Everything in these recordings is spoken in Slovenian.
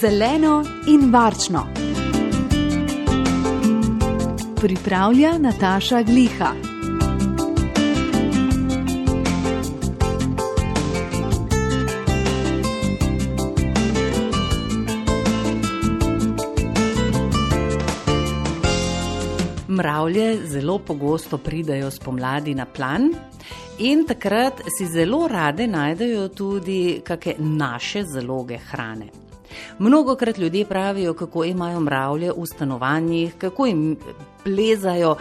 zeleno in varčno. Pripravlja Nataša Gliha. Mravlje zelo pogosto pridajo spomladi na plan in takrat si zelo rade najdejo tudi kakšne naše zaloge hrane. Mnogo krat ljudje pravijo, kako imajo mravlje v stanovanjih, kako jim plezajo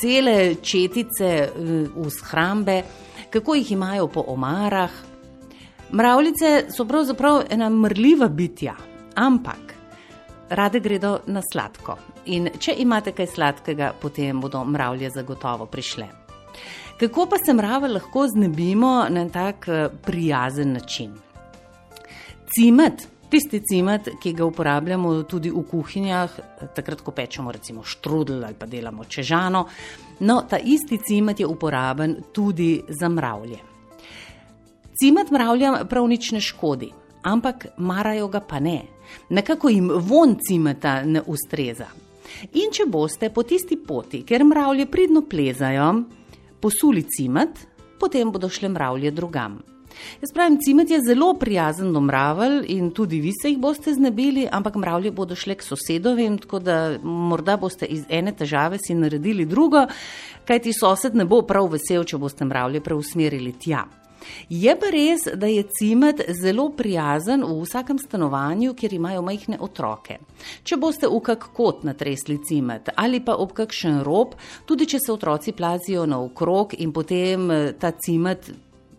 cele četice eh, v shrambe, kako jih imajo po omarah. Mravljice so pravzaprav ena mrljiva bitja, ampak rade gredo na sladko. In če imate kaj sladkega, potem bodo mravlje zagotovo prišle. Kako pa se mrave lahko znebimo na tak eh, prijazen način? Cimet, tisti cimet, ki ga uporabljamo tudi v kuhinjah, takrat, ko pečemo recimo štrudel ali pa delamo čežano, no, ta isti cimet je uporaben tudi za mravlje. Cimet mravljam prav nič ne škodi, ampak marajo ga pa ne. Nekako jim von cimeta ne ustreza. In če boste po tisti poti, ker mravlje pridno plezajo, posuli cimet, potem bodo šle mravlje drugam. Jaz pravim, cimet je zelo prijazen do mravelj in tudi vi se jih boste znebili, ampak mravlje bodo šle k sosedovim, tako da morda boste iz ene težave si naredili drugo, kajti sosed ne bo prav vesel, če boste mravlje preusmerili tja. Je pa res, da je cimet zelo prijazen v vsakem stanovanju, kjer imajo majhne otroke. Če boste v kak kot natresli cimet ali pa ob kakšen rob, tudi če se otroci plazijo naokrog in potem eh, ta cimet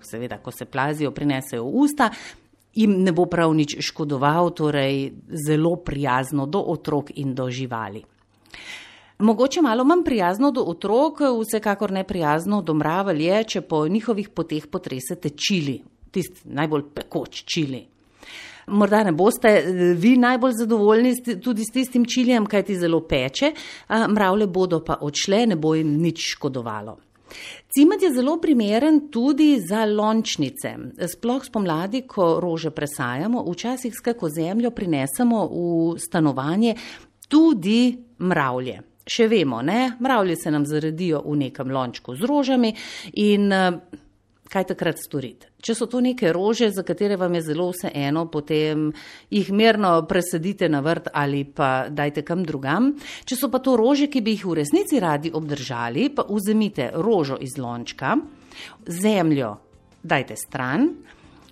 seveda, ko se plazijo, prinesejo v usta, jim ne bo prav nič škodoval, torej zelo prijazno do otrok in do živali. Mogoče malo manj prijazno do otrok, vsekakor ne prijazno do mravelj je, če po njihovih poteh potresete čili, tisti najbolj pekoč čili. Morda ne boste vi najbolj zadovoljni tudi s tistim čiljem, kaj ti zelo peče, mravlje bodo pa odšle, ne bo jim nič škodovalo. Cimet je zelo primeren tudi za lončnice. Sploh spomladi, ko rože presajamo, včasih s kako zemljo prinesemo v stanovanje tudi mravlje. Še vemo, ne? mravlje se nam zaredijo v nekem lončku z rožami in kaj takrat storiti. Če so to neke rože, za katere vam je zelo vseeno, potem jih mirno presadite na vrt ali pa dajte kam drugam. Če so pa to rože, ki bi jih v resnici radi obdržali, pa vzemite rožo iz lončka, zemljo dajte stran,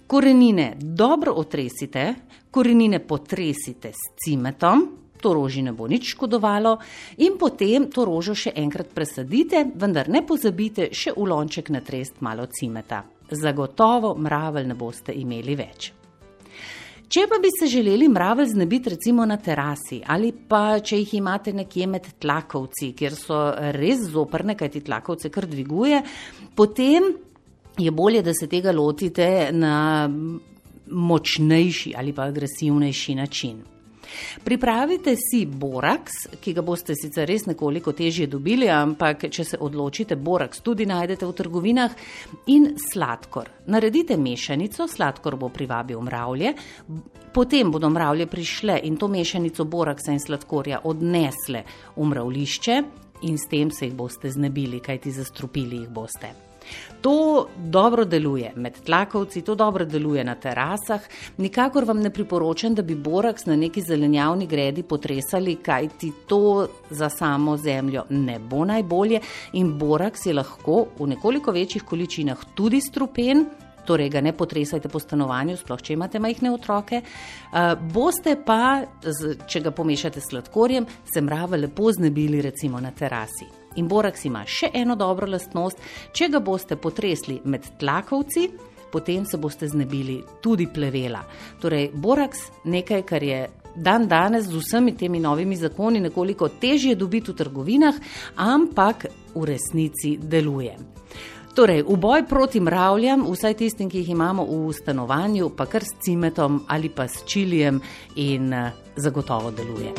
korenine dobro otresite, korenine potresite s cimetom to roži ne bo nič škodovalo, in potem to rožo še enkrat presadite, vendar ne pozabite še v lonček natrest malo cimeta. Zagotovo mravelj ne boste imeli več. Če pa bi se želeli mravelj znebiti recimo na terasi ali pa če jih imate nekje med tlakovci, kjer so res zoprne, kaj ti tlakovce kar dviguje, potem je bolje, da se tega lotite na močnejši ali pa agresivnejši način. Pripravite si boraks, ki ga boste sicer res nekoliko težje dobili, ampak če se odločite, boraks tudi najdete v trgovinah in sladkor. Naredite mešanico, sladkor bo privabil mravlje, potem bodo mravlje prišle in to mešanico boraksa in sladkorja odnesle v mravlišče in s tem se jih boste znebili, kajti zastrupili jih boste. To dobro deluje med tlakovci, to dobro deluje na terasah. Nikakor vam ne priporočam, da bi boraks na neki zelenjavni gredi potresali, kaj ti to za samo zemljo ne bo najbolje. In boraks je lahko v nekoliko večjih količinah tudi strupen. Torej, ga ne potresajte po stanovanju, sploh če imate majhne otroke. Uh, boste pa, če ga pomešate s sladkorjem, se mrave lepo znebili, recimo na terasi. In boraks ima še eno dobro lastnost, če ga boste potresli med tlakovci, potem se boste znebili tudi plevela. Torej, boraks nekaj, kar je dan danes z vsemi temi novimi zakoni nekoliko težje dobiti v trgovinah, ampak v resnici deluje. Torej, v boj proti mravljam, vsaj tistim, ki jih imamo v stanovanju, pa kar s cimetom ali pa s čilijem in zagotovo deluje.